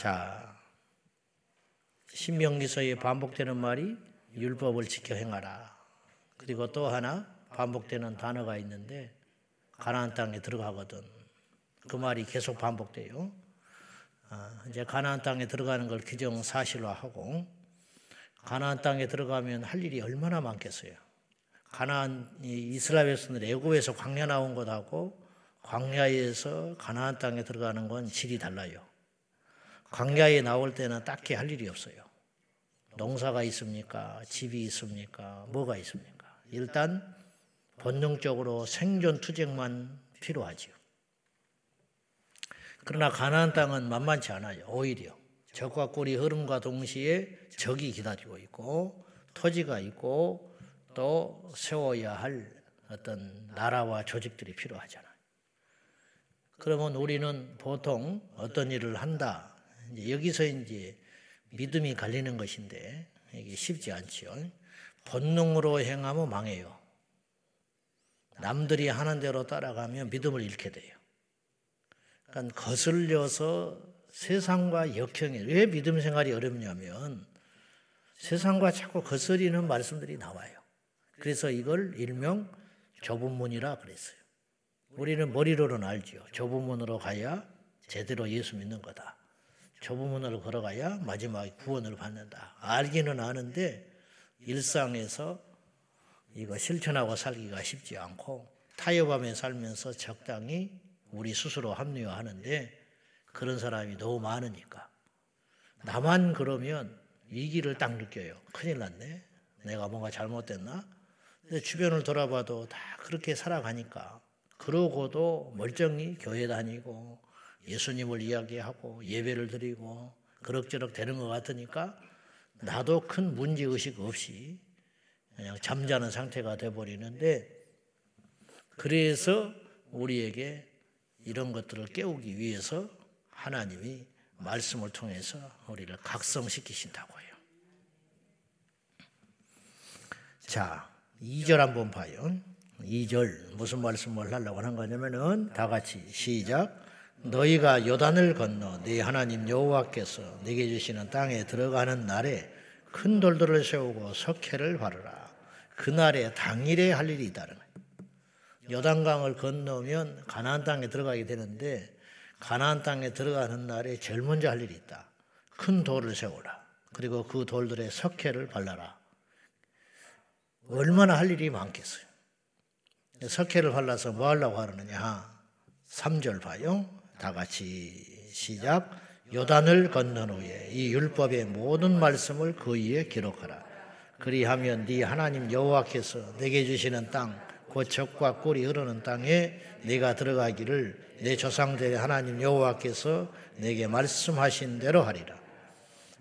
자, 신명기서에 반복되는 말이 율법을 지켜 행하라. 그리고 또 하나 반복되는 단어가 있는데 가나안 땅에 들어가거든. 그 말이 계속 반복돼요. 아, 이제 가나안 땅에 들어가는 걸 규정 사실화하고 가나안 땅에 들어가면 할 일이 얼마나 많겠어요. 가나안 이스라엘에서는 애굽에서 광야 나온 것하고 광야에서 가나안 땅에 들어가는 건 질이 달라요. 광야에 나올 때는 딱히 할 일이 없어요. 농사가 있습니까? 집이 있습니까? 뭐가 있습니까? 일단 본능적으로 생존 투쟁만 필요하지요. 그러나 가나안 땅은 만만치 않아요. 오히려 적과 꿀이 흐름과 동시에 적이 기다리고 있고 토지가 있고 또 세워야 할 어떤 나라와 조직들이 필요하잖아요. 그러면 우리는 보통 어떤 일을 한다. 이제 여기서 이제 믿음이 갈리는 것인데 이게 쉽지 않지요. 본능으로 행하면 망해요. 남들이 하는 대로 따라가면 믿음을 잃게 돼요. 그러니까 거슬려서 세상과 역행해. 왜 믿음 생활이 어렵냐면 세상과 자꾸 거스리는 말씀들이 나와요. 그래서 이걸 일명 좁은 문이라 그랬어요. 우리는 머리로는 알죠. 좁은 문으로 가야 제대로 예수 믿는 거다. 좁은 문으로 걸어가야 마지막에 구원을 받는다. 알기는 아는데 일상에서 이거 실천하고 살기가 쉽지 않고 타협하며 살면서 적당히 우리 스스로 합리화하는데 그런 사람이 너무 많으니까 나만 그러면 위기를 딱 느껴요. 큰일 났네. 내가 뭔가 잘못됐나? 근데 주변을 돌아봐도 다 그렇게 살아가니까 그러고도 멀쩡히 교회 다니고 예수님을 이야기하고 예배를 드리고 그럭저럭 되는 것 같으니까 나도 큰 문제 의식 없이 그냥 잠자는 상태가 돼 버리는데 그래서 우리에게 이런 것들을 깨우기 위해서 하나님이 말씀을 통해서 우리를 각성시키신다고 해요. 자, 2절 한번 봐요. 2절 무슨 말씀을 하려고 하는 거냐면은 다 같이 시작. 너희가 요단을 건너 네 하나님 여호와께서 네게 주시는 땅에 들어가는 날에 큰 돌들을 세우고 석회를 바르라. 그날에 당일에 할 일이 있다는. 요단강을 건너면 가나안 땅에 들어가게 되는데 가나안 땅에 들어가는 날에 제일 먼저 할 일이 있다. 큰 돌을 세우라. 그리고 그 돌들에 석회를 발라라. 얼마나 할 일이 많겠어요. 석회를 발라서 뭐 하려고 하느냐. 3절 봐요. 다 같이 시작. 요단을 건넌 후에 이 율법의 모든 말씀을 그 위에 기록하라. 그리하면 네 하나님 여호와께서 내게 주시는 땅, 곧 적과 꿀이 흐르는 땅에 네가 들어가기를 내 조상들의 하나님 여호와께서 내게 말씀하신 대로 하리라.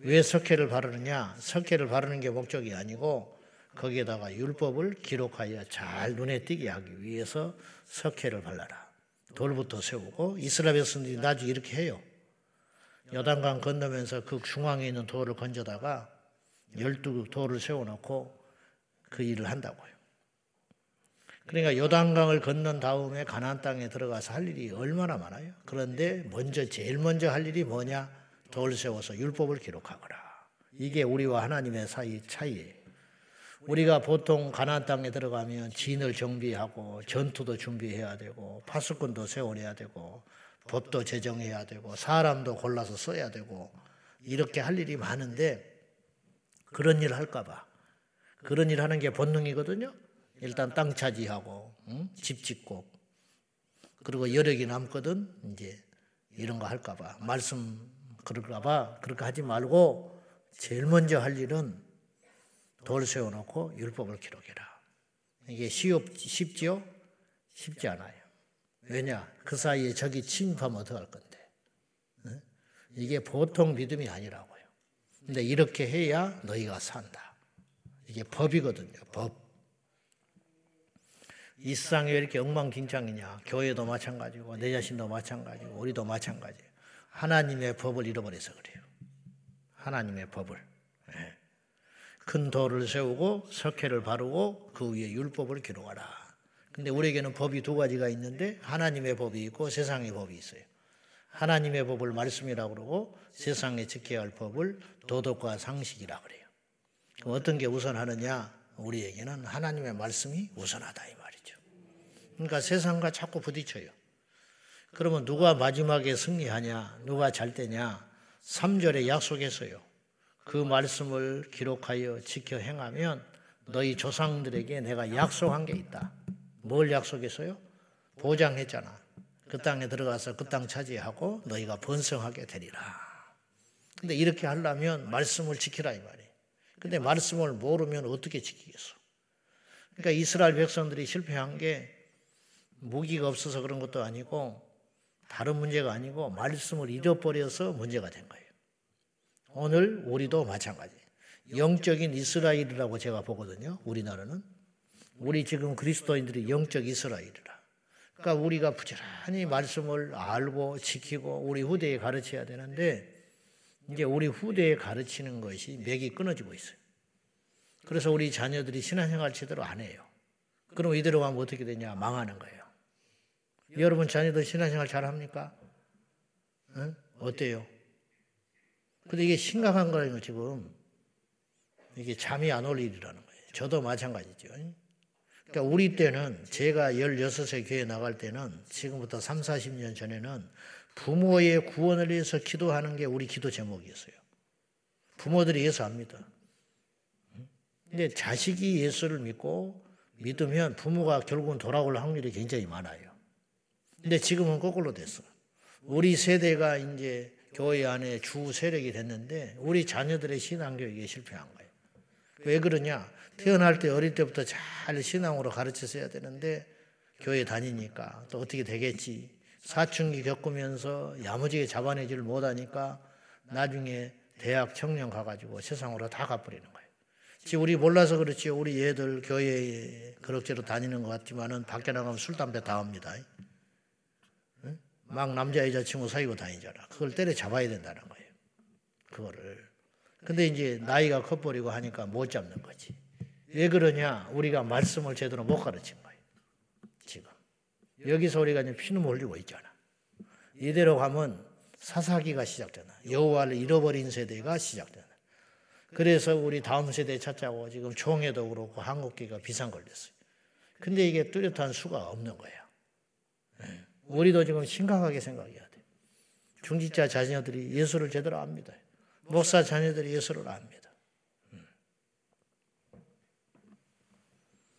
왜 석회를 바르느냐? 석회를 바르는 게 목적이 아니고 거기에다가 율법을 기록하여 잘 눈에 띄게 하기 위해서 석회를 발라라. 돌부터 세우고 이스라엘 백성들이 나중에 이렇게 해요. 여단강 건너면서 그 중앙에 있는 돌을 건져다가 열두 돌을 세워놓고 그 일을 한다고요. 그러니까 요단강을 건넌 다음에 가나안 땅에 들어가서 할 일이 얼마나 많아요. 그런데 먼저 제일 먼저 할 일이 뭐냐? 돌 세워서 율법을 기록하거라. 이게 우리와 하나님의 사이 차이예요. 우리가 보통 가나안 땅에 들어가면 진을 정비하고 전투도 준비해야 되고 파수꾼도 세워내야 되고 법도 제정해야 되고 사람도 골라서 써야 되고 이렇게 할 일이 많은데 그런 일 할까 봐 그런 일 하는 게 본능이거든요. 일단 땅 차지하고 응? 집 짓고 그리고 여력이 남거든 이제 이런 거 할까 봐 말씀 그럴까 봐 그렇게 하지 말고 제일 먼저 할 일은 돌 세워놓고 율법을 기록해라. 이게 쉬업, 쉽지요? 쉽지 않아요. 왜냐? 그 사이에 적이 침입하면 어떡할 건데. 이게 보통 믿음이 아니라고요. 근데 이렇게 해야 너희가 산다. 이게 법이거든요. 법. 이 세상이 왜 이렇게 엉망진창이냐. 교회도 마찬가지고 내 자신도 마찬가지고 우리도 마찬가지. 하나님의 법을 잃어버려서 그래요. 하나님의 법을. 네. 큰 돌을 세우고 석회를 바르고 그 위에 율법을 기록하라. 근데 우리에게는 법이 두 가지가 있는데 하나님의 법이 있고 세상의 법이 있어요. 하나님의 법을 말씀이라고 그러고 세상에 지켜야 할 법을 도덕과 상식이라 그래요. 어떤 게 우선하느냐? 우리에게는 하나님의 말씀이 우선하다 이 말이죠. 그러니까 세상과 자꾸 부딪혀요. 그러면 누가 마지막에 승리하냐? 누가 잘 되냐? 3절에 약속했어요. 그 말씀을 기록하여 지켜 행하면 너희 조상들에게 내가 약속한 게 있다. 뭘 약속했어요? 보장했잖아. 그 땅에 들어가서 그 땅 차지하고 너희가 번성하게 되리라. 근데 이렇게 하려면 말씀을 지키라 이 말이에요. 근데 말씀을 모르면 어떻게 지키겠어? 그러니까 이스라엘 백성들이 실패한 게 무기가 없어서 그런 것도 아니고 다른 문제가 아니고 말씀을 잃어버려서 문제가 된 거예요. 오늘 우리도 마찬가지. 영적인 이스라엘이라고 제가 보거든요. 우리나라는 우리 지금 그리스도인들이 영적 이스라엘이라. 그러니까 우리가 부지런히 말씀을 알고 지키고 우리 후대에 가르쳐야 되는데 이제 우리 후대에 가르치는 것이 맥이 끊어지고 있어요. 그래서 우리 자녀들이 신앙생활 제대로 안 해요. 그럼 이대로 가면 어떻게 되냐? 망하는 거예요. 여러분 자녀들 신앙생활 잘 합니까? 응? 어때요? 근데 이게 심각한 거라는 지금. 이게 잠이 안 올 일이라는 거예요. 저도 마찬가지죠. 그러니까 우리 때는 제가 16세 교회 나갈 때는 지금부터 3, 40년 전에는 부모의 구원을 위해서 기도하는 게 우리 기도 제목이었어요. 부모들이 예수 압니다. 근데 자식이 예수를 믿고 믿으면 부모가 결국은 돌아올 확률이 굉장히 많아요. 근데 지금은 거꾸로 됐어. 우리 세대가 이제 교회 안에 주 세력이 됐는데 우리 자녀들의 신앙 교육에 실패한 거예요. 왜 그러냐? 태어날 때 어릴 때부터 잘 신앙으로 가르쳤어야 되는데 교회 다니니까 또 어떻게 되겠지. 사춘기 겪으면서 야무지게 잡아내지를 못하니까 나중에 대학 청년 가가지고 세상으로 다 가버리는 거예요. 지금 우리 몰라서 그렇지 우리 애들 교회에 그럭저럭 다니는 것 같지만은 밖에 나가면 술 담배 다 합니다. 막 남자 여자친구 사귀고 다니잖아. 그걸 때려 잡아야 된다는 거예요. 그거를. 근데 이제 나이가 커버리고 하니까 못 잡는 거지. 왜 그러냐? 우리가 말씀을 제대로 못 가르친 거예요. 지금. 여기서 우리가 이제 피눈 흘리고 있잖아. 이대로 가면 사사기가 시작되나. 여호와를 잃어버린 세대가 시작되나. 그래서 우리 다음 세대 찾자고 지금 총회도 그렇고 한국기가 비상 걸렸어요. 근데 이게 뚜렷한 수가 없는 거예요. 네. 우리도 지금 심각하게 생각해야 돼. 중직자 자녀들이 예수를 제대로 압니다. 목사 자녀들이 예수를 압니다. 음.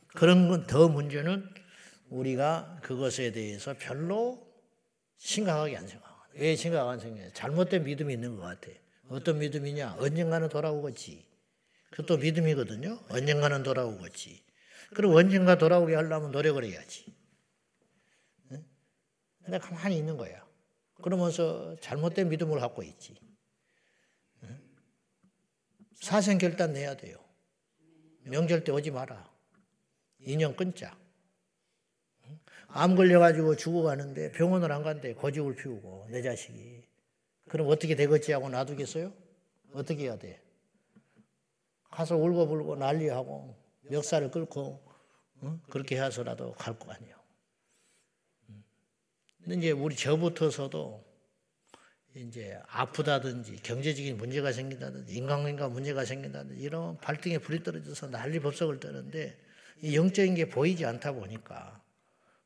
그런 건 더 문제는 우리가 그것에 대해서 별로 심각하게 안 생각하는. 왜 심각한 생각해? 잘못된 믿음이 있는 것 같아. 어떤 믿음이냐? 언젠가는 돌아오겠지. 그것도 믿음이거든요. 언젠가는 돌아오겠지. 그럼 언젠가 돌아오게 하려면 노력을 해야지. 근데 가만히 있는 거야. 그러면서 잘못된 믿음을 갖고 있지. 사생 결단 내야 돼요. 명절 때 오지 마라. 인연 끊자. 암 걸려가지고 죽어가는데 병원을 안 간대. 거죽을 피우고, 내 자식이. 그럼 어떻게 되겠지 하고 놔두겠어요? 어떻게 해야 돼? 가서 울고불고 난리하고, 멱살을 끌고, 응? 그렇게 해서라도 갈 거 아니에요. 이제 우리 저부터서도 이제 아프다든지 경제적인 문제가 생긴다든지 인간관계가 문제가 생긴다든지 이런 발등에 불이 떨어져서 난리 법석을 떠는데 이 영적인 게 보이지 않다 보니까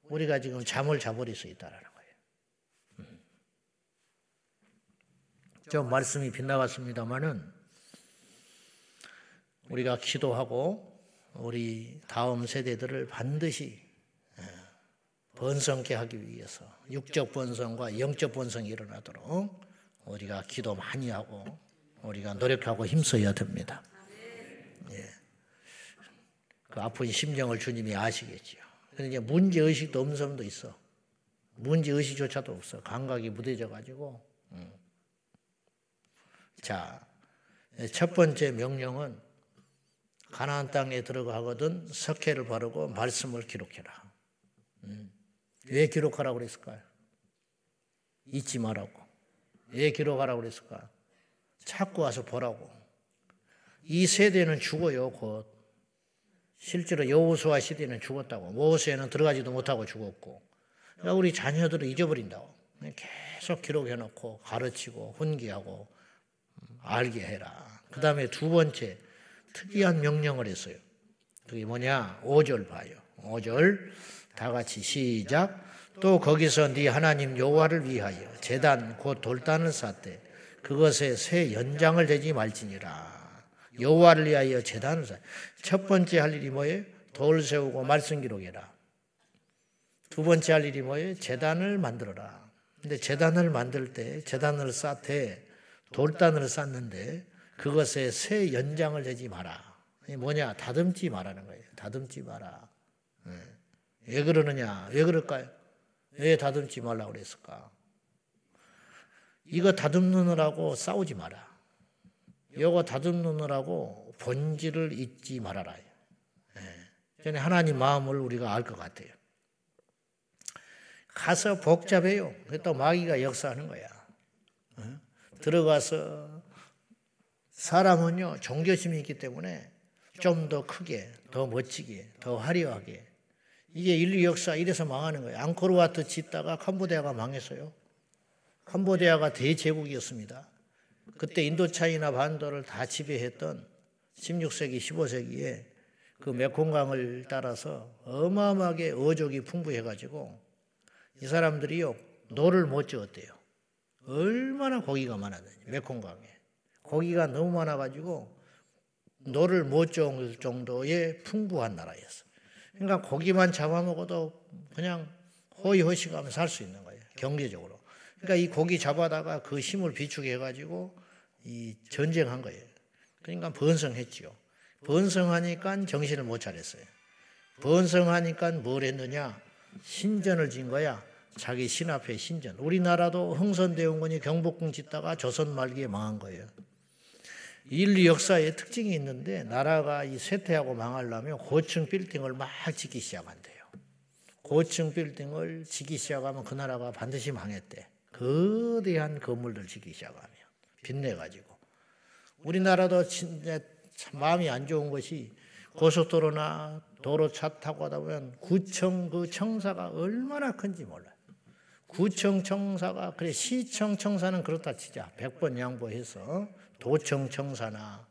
우리가 지금 잠을 자버릴 수 있다라는 거예요. 음. 좀 말씀이 빗나갔습니다만은 우리가 기도하고 우리 다음 세대들을 반드시 번성케 하기 위해서 육적 번성과 영적 번성이 일어나도록 우리가 기도 많이 하고 우리가 노력하고 힘써야 됩니다. 예. 그 아픈 심정을 주님이 아시겠지요. 그러니까 문제 의식도 없는 사람도 있어. 문제 의식조차도 없어. 감각이 무뎌져 가지고. 음. 자, 첫 번째 명령은 가나안 땅에 들어가거든 석회를 바르고 말씀을 기록해라. 음. 왜 기록하라고 그랬을까요? 잊지 말라고. 왜 기록하라고 그랬을까? 찾고 와서 보라고. 이 세대는 죽어요, 곧. 실제로 여호수아 시대는 죽었다고. 모세는 들어가지도 못하고 죽었고. 그러니까 우리 자녀들을 잊어버린다고. 계속 기록해 놓고 가르치고 훈계하고 음, 알게 해라. 그 다음에 두 번째 특이한 명령을 했어요. 그게 뭐냐? 5절 봐요. 5절 다 같이 시작. 또 거기서 네 하나님 여호와를 위하여 제단 곧 돌단을 쌓되 그것에 새 연장을 대지 말지니라. 여호와를 위하여 제단을 쌓. 첫 번째 할 일이 뭐예요? 돌 세우고 말씀 기록해라. 두 번째 할 일이 뭐예요? 재단을 만들어라. 근데 재단을 만들 때 재단을 쌓되 돌단을 쌓는데 그것에 새 연장을 내지 마라. 뭐냐? 다듬지 말라는 거예요. 다듬지 마라. 네. 왜 그러느냐? 왜 그럴까요? 왜 다듬지 말라고 그랬을까? 이거 다듬느라고 싸우지 마라. 이거 다듬느라고 본질을 잊지 말아라. 네. 전에 하나님 마음을 우리가 알 것 같아요. 가서 복잡해요. 또 마귀가 역사하는 거야. 어? 들어가서 사람은요 종교심이 있기 때문에 좀 더 크게, 더 멋지게, 더 화려하게 이게 인류 역사 이래서 망하는 거예요. 앙코르와트 짓다가 캄보디아가 망했어요. 캄보디아가 대제국이었습니다. 그때 인도차이나 반도를 다 지배했던 16세기, 15세기에 그 메콩강을 따라서 어마어마하게 어족이 풍부해가지고 이 사람들이요 노를 못 저었대요. 얼마나 고기가 많았는지 메콩강에 고기가 너무 많아가지고 노를 못 저을 정도의 풍부한 나라였어. 그러니까 고기만 잡아먹어도 그냥 호의호식하며 살수 있는 거예요. 경제적으로. 그러니까 이 고기 잡아다가 그 힘을 비축해가지고 이 전쟁한 거예요. 그러니까 번성했지요. 번성하니까 정신을 못 차렸어요. 번성하니까 뭘 했느냐? 신전을 진 거야. 자기 신 앞에 신전. 우리나라도 흥선대원군이 경복궁 짓다가 조선 말기에 망한 거예요. 인류 역사에 특징이 있는데 나라가 이 쇠퇴하고 망하려면 고층 빌딩을 막 짓기 시작한대요. 고층 빌딩을 짓기 시작하면 그 나라가 반드시 망했대. 거대한 건물들 짓기 시작하면 빛내가지고 우리나라도 진짜 마음이 안 좋은 것이 고속도로나 도로 차 타고 가다 보면 구청 그 청사가 얼마나 큰지 몰라요. 구청 청사가 그래 시청 청사는 그렇다 치자. 100번 양보해서 도청 청사나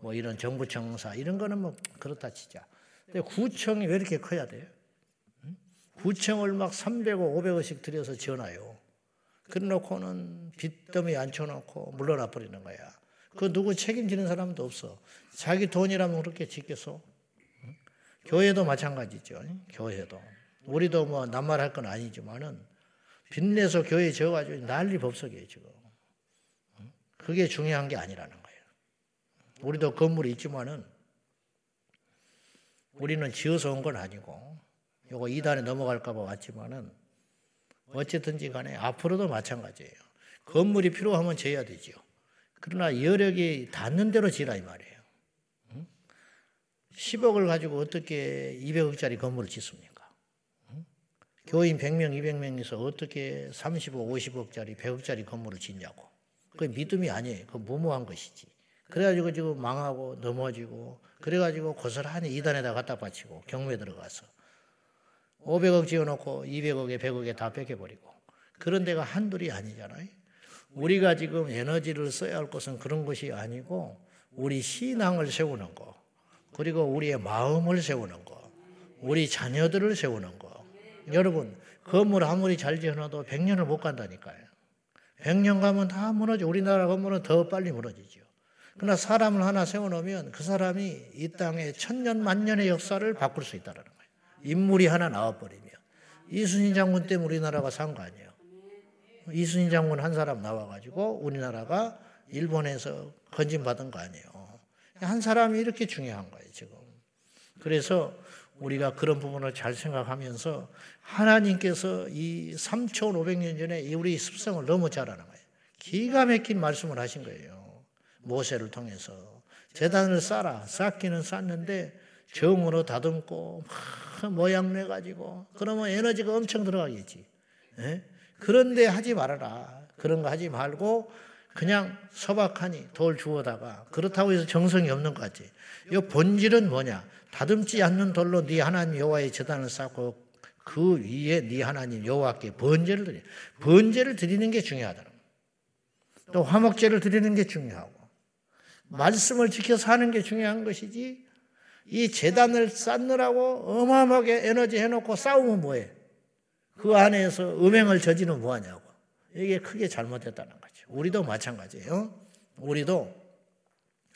뭐 이런 정부 청사 이런 거는 뭐 그렇다 치자. 근데 구청이 왜 이렇게 커야 돼요? 구청을 막 300억, 500억씩 들여서 지어놔요. 그래 놓고는 빚더미 앉혀놓고 물러나 버리는 거야. 그 누구 책임지는 사람도 없어. 자기 돈이라면 그렇게 짓겠어. 교회도 마찬가지죠. 교회도. 우리도 뭐 낱말할 건 아니지만은 빚내서 교회 지어가지고 난리 법석이에요, 지금. 그게 중요한 게 아니라는 거예요. 우리도 건물이 있지만은 우리는 지어서 온 건 아니고 요거 이단에 넘어갈까 봐 왔지만은 어쨌든지 간에 앞으로도 마찬가지예요. 건물이 필요하면 지어야 되지요. 그러나 여력이 닿는 대로 지라 이 말이에요. 10억을 가지고 어떻게 200억짜리 건물을 짓습니까? 교인 100명, 200명에서 어떻게 30억, 50억짜리, 100억짜리 건물을 짓냐고. 그 믿음이 아니에요. 그 무모한 것이지. 그래가지고 지금 망하고 넘어지고 그래가지고 고스란히 이단에다 갖다 바치고 경매 들어가서 500억 지어놓고 200억에 100억에 다 뺏겨버리고 그런 데가 한둘이 아니잖아요. 우리가 지금 에너지를 써야 할 것은 그런 것이 아니고 우리 신앙을 세우는 거 그리고 우리의 마음을 세우는 거, 우리 자녀들을 세우는 거. 여러분, 건물 아무리 잘 지어놔도 100년을 못 간다니까요. 100년 가면 다 무너져. 우리나라 건물은 더 빨리 무너지죠. 그러나 사람을 하나 세워놓으면 그 사람이 이 땅에 천년, 만년의 역사를 바꿀 수 있다는 거예요. 인물이 하나 나와버리면. 이순신 장군 때문에 우리나라가 산 거 아니에요. 이순신 장군 한 사람 나와가지고 우리나라가 일본에서 건진받은 거 아니에요. 한 사람이 이렇게 중요한 거예요, 지금. 그래서 우리가 그런 부분을 잘 생각하면서 하나님께서 이 3,500년 전에 우리 습성을 너무 잘 아는 거예요. 기가 막힌 말씀을 하신 거예요. 모세를 통해서. 재단을 쌓아. 쌓기는 쌓는데 정으로 다듬고 모양 내가지고 그러면 에너지가 엄청 들어가겠지. 예? 그런데 하지 말아라. 그런 거 하지 말고 그냥 소박하니 돌 주워다가 그렇다고 해서 정성이 없는 것 같지. 이 본질은 뭐냐? 다듬지 않는 돌로 네 하나님 여호와의 제단을 쌓고 그 위에 네 하나님 여호와께 번제를 드리. 번제를 드리는 게 중요하다는 또 화목제를 드리는 게 중요하고 말씀을 지켜 사는 게 중요한 것이지 이 재단을 쌓느라고 어마어마하게 에너지 해놓고 싸우면 뭐해? 그 안에서 음행을 저지르면 뭐하냐고. 이게 크게 잘못됐다는 거죠. 우리도 마찬가지예요. 우리도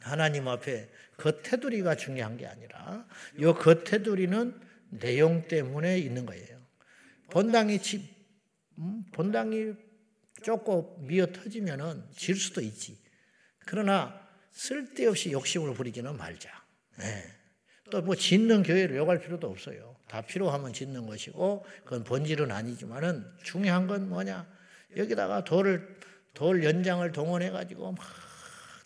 하나님 앞에 겉테두리가 중요한 게 아니라 이 겉테두리는 내용 때문에 있는 거예요. 본당이 집, 음? 본당이 쫓고 미어 터지면은 질 수도 있지. 그러나 쓸데없이 욕심을 부리지는 말자. 네. 또뭐 짓는 교회를 욕할 필요도 없어요. 다 필요하면 짓는 것이고 그건 본질은 아니지만은 중요한 건 뭐냐? 여기다가 돌을 돌 연장을 동원해 가지고 막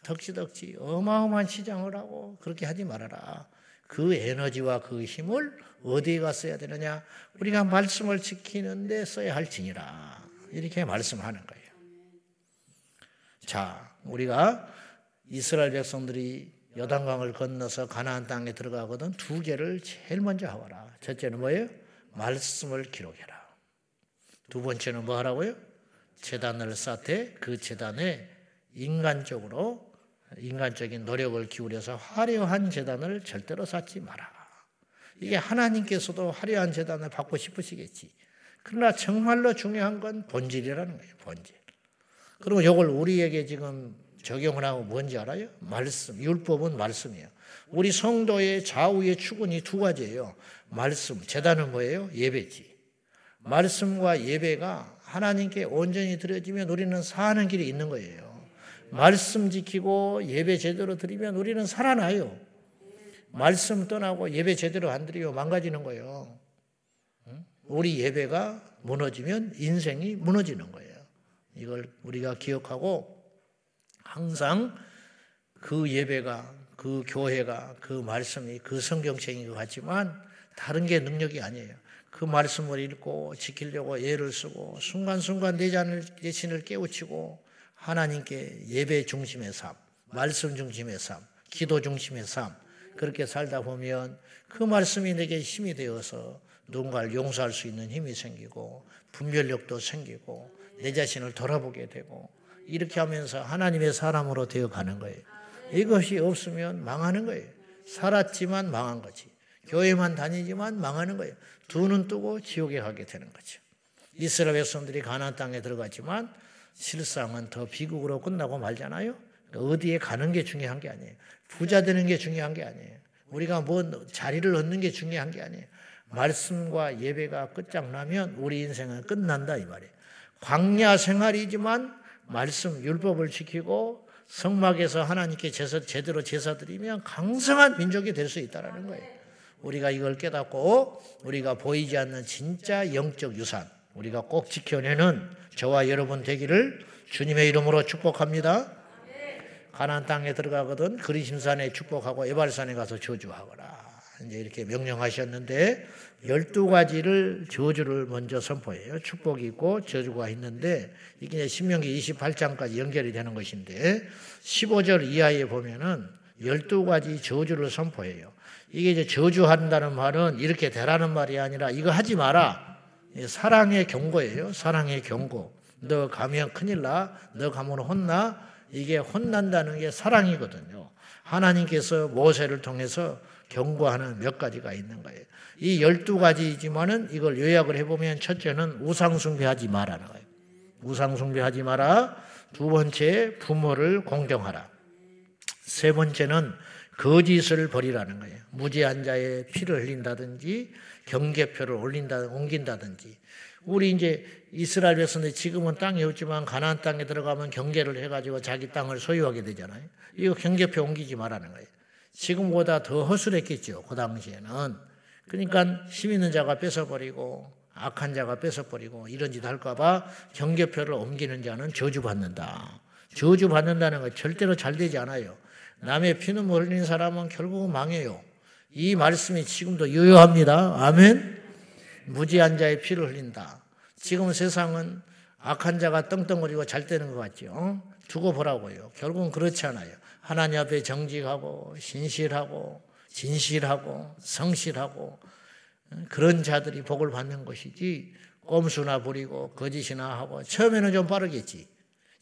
덕지덕지 어마어마한 시장을 하고 그렇게 하지 말아라. 그 에너지와 그 힘을 어디에 갔어야 되느냐? 우리가 말씀을 지키는데 써야 할 지니라. 이렇게 말씀하는 거예요. 자, 우리가 이스라엘 백성들이 여단강을 건너서 가나안 땅에 들어가거든 두 개를 제일 먼저 하거라. 첫째는 뭐예요? 말씀을 기록해라. 두 번째는 뭐 하라고요? 재단을 쌓되 그 재단에 인간적으로 인간적인 노력을 기울여서 화려한 재단을 절대로 쌓지 마라. 이게 하나님께서도 화려한 재단을 받고 싶으시겠지. 그러나 정말로 중요한 건 본질이라는 거예요. 본질. 그리고 이걸 우리에게 지금 적용을 하고 뭔지 알아요? 말씀. 율법은 말씀이에요. 우리 성도의 좌우의 축은이 두 가지예요. 말씀. 재단은 뭐예요? 예배지. 말씀과 예배가 하나님께 온전히 드려지면 우리는 사는 길이 있는 거예요. 말씀 지키고 예배 제대로 드리면 우리는 살아나요. 말씀 떠나고 예배 제대로 안 드리면 망가지는 거예요. 우리 예배가 무너지면 인생이 무너지는 거예요. 이걸 우리가 기억하고 항상 그 예배가 그 교회가 그 말씀이 그 성경책인 것 같지만 다른 게 능력이 아니에요. 그 말씀을 읽고 지키려고 애를 쓰고 순간순간 내 자신을 깨우치고 하나님께 예배 중심의 삶, 말씀 중심의 삶, 기도 중심의 삶, 그렇게 살다 보면 그 말씀이 내게 힘이 되어서 누군가를 용서할 수 있는 힘이 생기고 분별력도 생기고 내 자신을 돌아보게 되고 이렇게 하면서 하나님의 사람으로 되어 가는 거예요. 이것이 없으면 망하는 거예요. 살았지만 망한 거지. 교회만 다니지만 망하는 거예요. 두 눈 뜨고 지옥에 가게 되는 거죠. 이스라엘 백성들이 가나안 땅에 들어갔지만 실상은 더 비극으로 끝나고 말잖아요. 어디에 가는 게 중요한 게 아니에요. 부자 되는 게 중요한 게 아니에요. 우리가 뭐 자리를 얻는 게 중요한 게 아니에요. 말씀과 예배가 끝장나면 우리 인생은 끝난다 이 말이에요. 광야 생활이지만 말씀 율법을 지키고 성막에서 하나님께 제사, 제대로 제사 드리면 강성한 민족이 될 수 있다라는 거예요. 우리가 이걸 깨닫고 우리가 보이지 않는 진짜 영적 유산 우리가 꼭 지켜내는 저와 여러분 되기를 주님의 이름으로 축복합니다. 가나안 땅에 들어가거든 그리심산에 축복하고 에발산에 가서 저주하거라. 이제 이렇게 명령하셨는데 열두 가지를 저주를 먼저 선포해요. 축복이 있고 저주가 있는데 이게 신명기 28장까지 연결이 되는 것인데 15절 이하에 보면은 열두 가지 저주를 선포해요. 이게 이제 저주한다는 말은 이렇게 되라는 말이 아니라 이거 하지 마라. 사랑의 경고예요. 사랑의 경고. 너 가면 큰일 나. 너 가면 혼나. 이게 혼난다는 게 사랑이거든요. 하나님께서 모세를 통해서 경고하는 몇 가지가 있는 거예요. 이 열두 가지지만은 이걸 요약을 해보면 첫째는 우상숭배하지 마라는 거예요. 우상숭배하지 마라. 두 번째 부모를 공경하라. 세 번째는 거짓을 버리라는 거예요. 무지한 자의 피를 흘린다든지 경계표를 올린다, 옮긴다든지. 우리 이제 이스라엘 백성들 지금은 땅이 없지만 가나안 땅에 들어가면 경계를 해가지고 자기 땅을 소유하게 되잖아요. 이거 경계표 옮기지 말라는 거예요. 지금보다 더 허술했겠죠. 그 당시에는. 그러니까 힘 있는 자가 뺏어버리고 악한 자가 뺏어버리고 이런 짓 할까봐 경계표를 옮기는 자는 저주받는다. 저주받는다는 거 절대로 잘 되지 않아요. 남의 피눈물 흘리는 사람은 결국은 망해요. 이 말씀이 지금도 유효합니다. 아멘. 무지한 자의 피를 흘린다. 지금 세상은 악한 자가 떵떵거리고 잘 되는 것 같죠. 어? 두고 보라고요. 결국은 그렇지 않아요. 하나님 앞에 정직하고 신실하고 진실하고 성실하고 그런 자들이 복을 받는 것이지 꼼수나 부리고 거짓이나 하고 처음에는 좀 빠르겠지.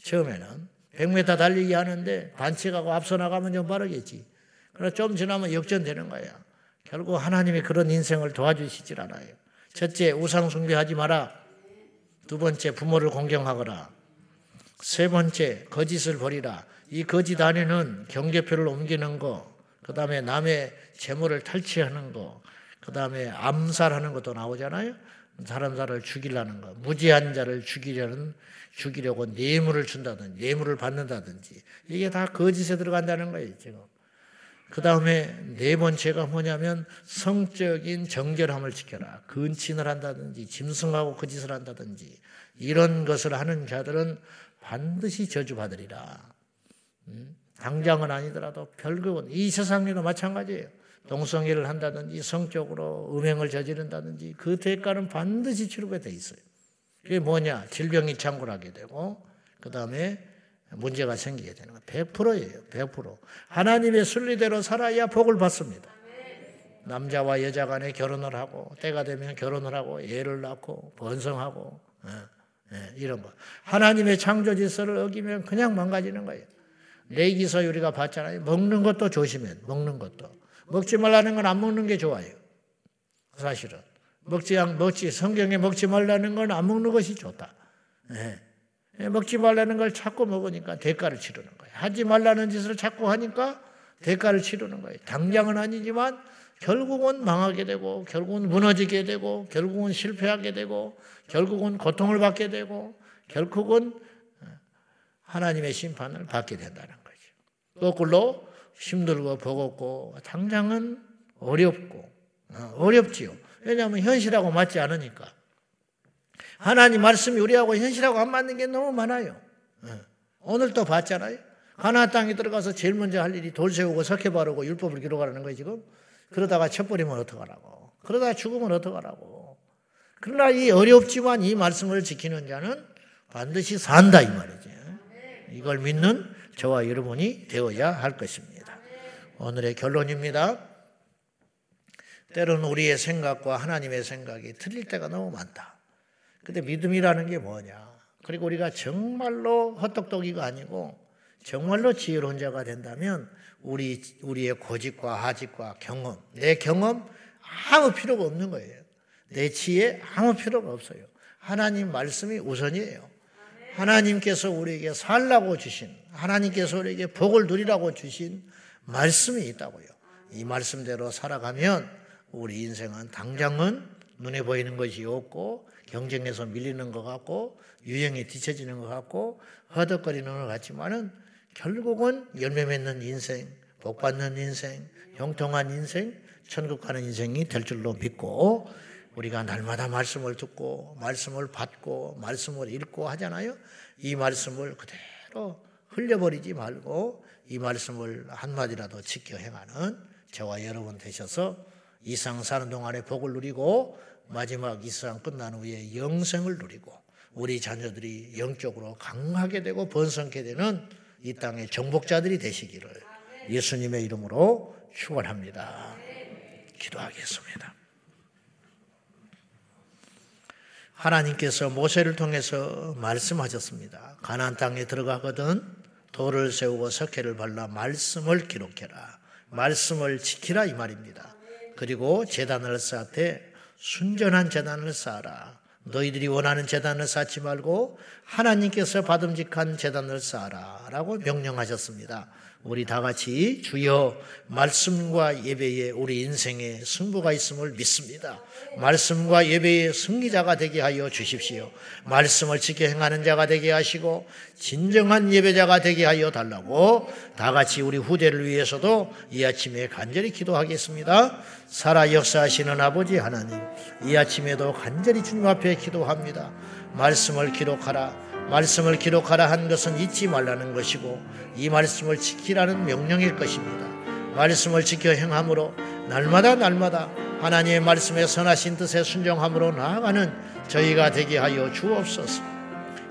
처음에는 100m 달리기 하는데 반칙하고 앞서 나가면 좀 빠르겠지. 그러나 좀 지나면 역전되는 거야. 결국 하나님이 그런 인생을 도와주시질 않아요. 첫째, 우상 숭배하지 마라. 두 번째, 부모를 공경하거라. 세 번째, 거짓을 버리라. 이 거짓 안에는 경계표를 옮기는 거, 그 다음에 남의 재물을 탈취하는 거, 그 다음에 암살하는 것도 나오잖아요. 사람 사를 죽이려는 거, 무지한 자를 죽이려는 죽이려고 뇌물을 준다든지 뇌물을 받는다든지 이게 다 거짓에 들어간다는 거예요 지금. 그 다음에 네 번째가 뭐냐면 성적인 정결함을 지켜라. 근친을 한다든지 짐승하고 거짓을 한다든지 이런 것을 하는 자들은 반드시 저주받으리라. 음? 당장은 아니더라도 결국은 이 세상에도 마찬가지예요. 동성애를 한다든지 성적으로 음행을 저지른다든지 그 대가는 반드시 치르게 돼 있어요. 그게 뭐냐? 질병이 창궐하게 되고 그 다음에 문제가 생기게 되는 거예요. 100%예요. 100%. 하나님의 순리대로 살아야 복을 받습니다. 남자와 여자 간에 결혼을 하고 때가 되면 결혼을 하고 애를 낳고 번성하고 예, 예, 이런 거. 하나님의 창조 질서를 어기면 그냥 망가지는 거예요. 레기서 우리가 봤잖아요. 먹는 것도 조심해. 먹는 것도. 먹지 말라는 건 안 먹는 게 좋아요. 사실은. 먹지, 먹지, 성경에 먹지 말라는 건 안 먹는 것이 좋다. 네. 먹지 말라는 걸 자꾸 먹으니까 대가를 치르는 거예요. 하지 말라는 짓을 자꾸 하니까 대가를 치르는 거예요. 당장은 아니지만 결국은 망하게 되고, 결국은 무너지게 되고, 결국은 실패하게 되고, 결국은 고통을 받게 되고, 결국은 하나님의 심판을 받게 된다는 거죠. 거꾸로 힘들고 버겁고 당장은 어렵고 어, 어렵지요. 왜냐하면 현실하고 맞지 않으니까. 하나님 말씀이 우리하고 현실하고 안 맞는 게 너무 많아요. 어. 오늘 또 봤잖아요. 가나안 땅에 들어가서 제일 먼저 할 일이 돌 세우고 석회 바르고 율법을 기록하라는 거예요 지금. 그러다가 첩버리면 어떡하라고. 그러다가 죽으면 어떡하라고. 그러나 이 어렵지만 이 말씀을 지키는 자는 반드시 산다 이 말이죠. 이걸 믿는 저와 여러분이 되어야 할 것입니다. 오늘의 결론입니다. 때로는 우리의 생각과 하나님의 생각이 틀릴 때가 너무 많다. 근데 믿음이라는 게 뭐냐? 그리고 우리가 정말로 헛똑똑이가 아니고 정말로 지혜로운 자가 된다면 우리 우리의 고집과 하집과 경험, 내 경험 아무 필요가 없는 거예요. 내 지혜 아무 필요가 없어요. 하나님 말씀이 우선이에요. 하나님께서 우리에게 살라고 주신 하나님께서 우리에게 복을 누리라고 주신 말씀이 있다고요. 이 말씀대로 살아가면 우리 인생은 당장은 눈에 보이는 것이 없고 경쟁에서 밀리는 것 같고 유행에 뒤처지는 것 같고 허덕거리는 것 같지만은 결국은 열매 맺는 인생, 복 받는 인생, 형통한 인생, 천국 가는 인생이 될 줄로 믿고 우리가 날마다 말씀을 듣고 말씀을 받고 말씀을 읽고 하잖아요. 이 말씀을 그대로 흘려버리지 말고 이 말씀을 한마디라도 지켜 행하는 저와 여러분 되셔서 이상 사는 동안에 복을 누리고 마지막 이 세상 끝난 후에 영생을 누리고 우리 자녀들이 영적으로 강하게 되고 번성케 되는 이 땅의 정복자들이 되시기를 예수님의 이름으로 축원합니다. 기도하겠습니다. 하나님께서 모세를 통해서 말씀하셨습니다. 가나안 땅에 들어가거든 돌을 세우고 석회를 발라 말씀을 기록해라. 말씀을 지키라 이 말입니다. 그리고 재단을 쌓되 순전한 재단을 쌓아라. 너희들이 원하는 재단을 쌓지 말고 하나님께서 받음직한 재단을 쌓아라. 라고 명령하셨습니다. 우리 다 같이 주여 말씀과 예배에 우리 인생에 승부가 있음을 믿습니다. 말씀과 예배의 승리자가 되게 하여 주십시오. 말씀을 지켜 행하는 자가 되게 하시고 진정한 예배자가 되게 하여 달라고 다 같이 우리 후대를 위해서도 이 아침에 간절히 기도하겠습니다. 살아 역사하시는 아버지 하나님, 이 아침에도 간절히 주님 앞에 기도합니다. 말씀을 기록하라. 말씀을 기록하라 한 것은 잊지 말라는 것이고 이 말씀을 지키라는 명령일 것입니다. 말씀을 지켜 행함으로 날마다 날마다 하나님의 말씀에 선하신 뜻에 순종함으로 나아가는 저희가 되게 하여 주옵소서.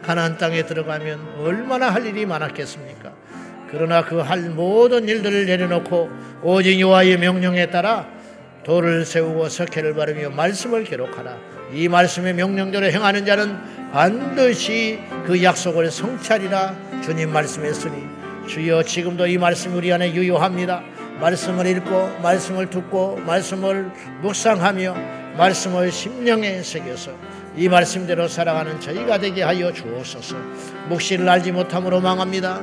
가나안 땅에 들어가면 얼마나 할 일이 많았겠습니까? 그러나 그 할 모든 일들을 내려놓고 오직 여호와의 명령에 따라 돌을 세우고 석회를 바르며 말씀을 기록하라. 이 말씀의 명령대로 행하는 자는 반드시 그 약속을 성찰이라 주님 말씀했으니 주여 지금도 이 말씀이 우리 안에 유효합니다. 말씀을 읽고 말씀을 듣고 말씀을 묵상하며 말씀을 심령에 새겨서 이 말씀대로 살아가는 저희가 되게 하여 주옵소서. 묵시를 알지 못함으로 망합니다.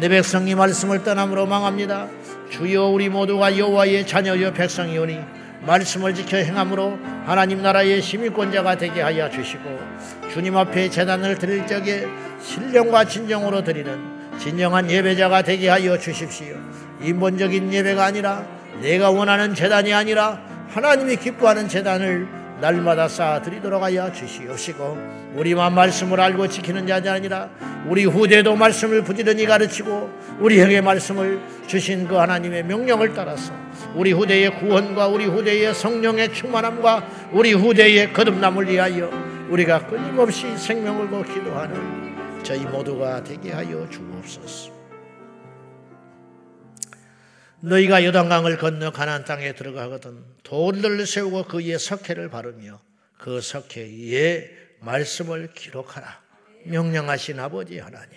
내 백성이 말씀을 떠남으로 망합니다. 주여 우리 모두가 여호와의 자녀여 백성이오니 말씀을 지켜 행함으로 하나님 나라의 시민권자가 되게 하여 주시고 주님 앞에 재단을 드릴 적에 신령과 진정으로 드리는 진정한 예배자가 되게 하여 주십시오. 인본적인 예배가 아니라 내가 원하는 재단이 아니라 하나님이 기뻐하는 재단을 날마다 쌓아드리도록 하여 주시옵시고 우리만 말씀을 알고 지키는 자이 아니라 우리 후대도 말씀을 부지런히 가르치고 우리에게 말씀을 주신 그 하나님의 명령을 따라서 우리 후대의 구원과 우리 후대의 성령의 충만함과 우리 후대의 거듭남을 위하여 우리가 끊임없이 생명을 고 기도하는 저희 모두가 되게 하여 주옵소서. 너희가 요단강을 건너 가나안 땅에 들어가거든 돌들을 세우고 그 위에 석회를 바르며 그 석회 위에 말씀을 기록하라. 명령하신 아버지 하나님,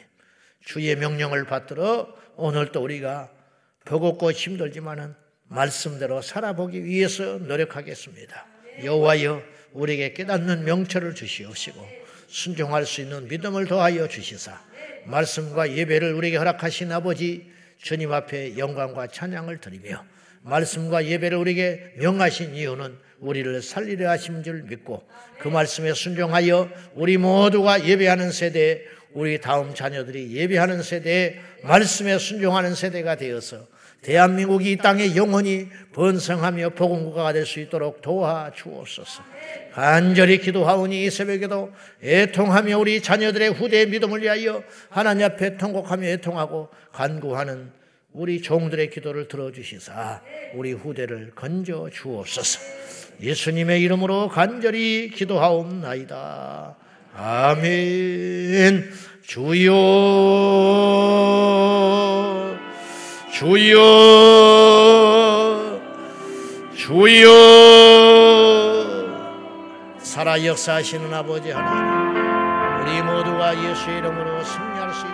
주의 명령을 받들어 오늘도 우리가 버겁고 힘들지만은 말씀대로 살아보기 위해서 노력하겠습니다. 여호와여 우리에게 깨닫는 명철을 주시옵시고 순종할 수 있는 믿음을 더하여 주시사 말씀과 예배를 우리에게 허락하신 아버지 주님 앞에 영광과 찬양을 드리며 말씀과 예배를 우리에게 명하신 이유는 우리를 살리려 하신 줄 믿고 그 말씀에 순종하여 우리 모두가 예배하는 세대에 우리 다음 자녀들이 예배하는 세대에 말씀에 순종하는 세대가 되어서 대한민국이 이 땅에 영원히 번성하며 복음국가가 될 수 있도록 도와 주옵소서. 간절히 기도하오니 이 새벽에도 애통하며 우리 자녀들의 후대의 믿음을 위하여 하나님 앞에 통곡하며 애통하고 간구하는 우리 종들의 기도를 들어주시사 우리 후대를 건져 주옵소서. 예수님의 이름으로 간절히 기도하옵나이다. 아멘. 주여, 주여, 주여. 살아 역사하시는 아버지 하나님, 우리 모두가 예수의 이름으로 승리할 수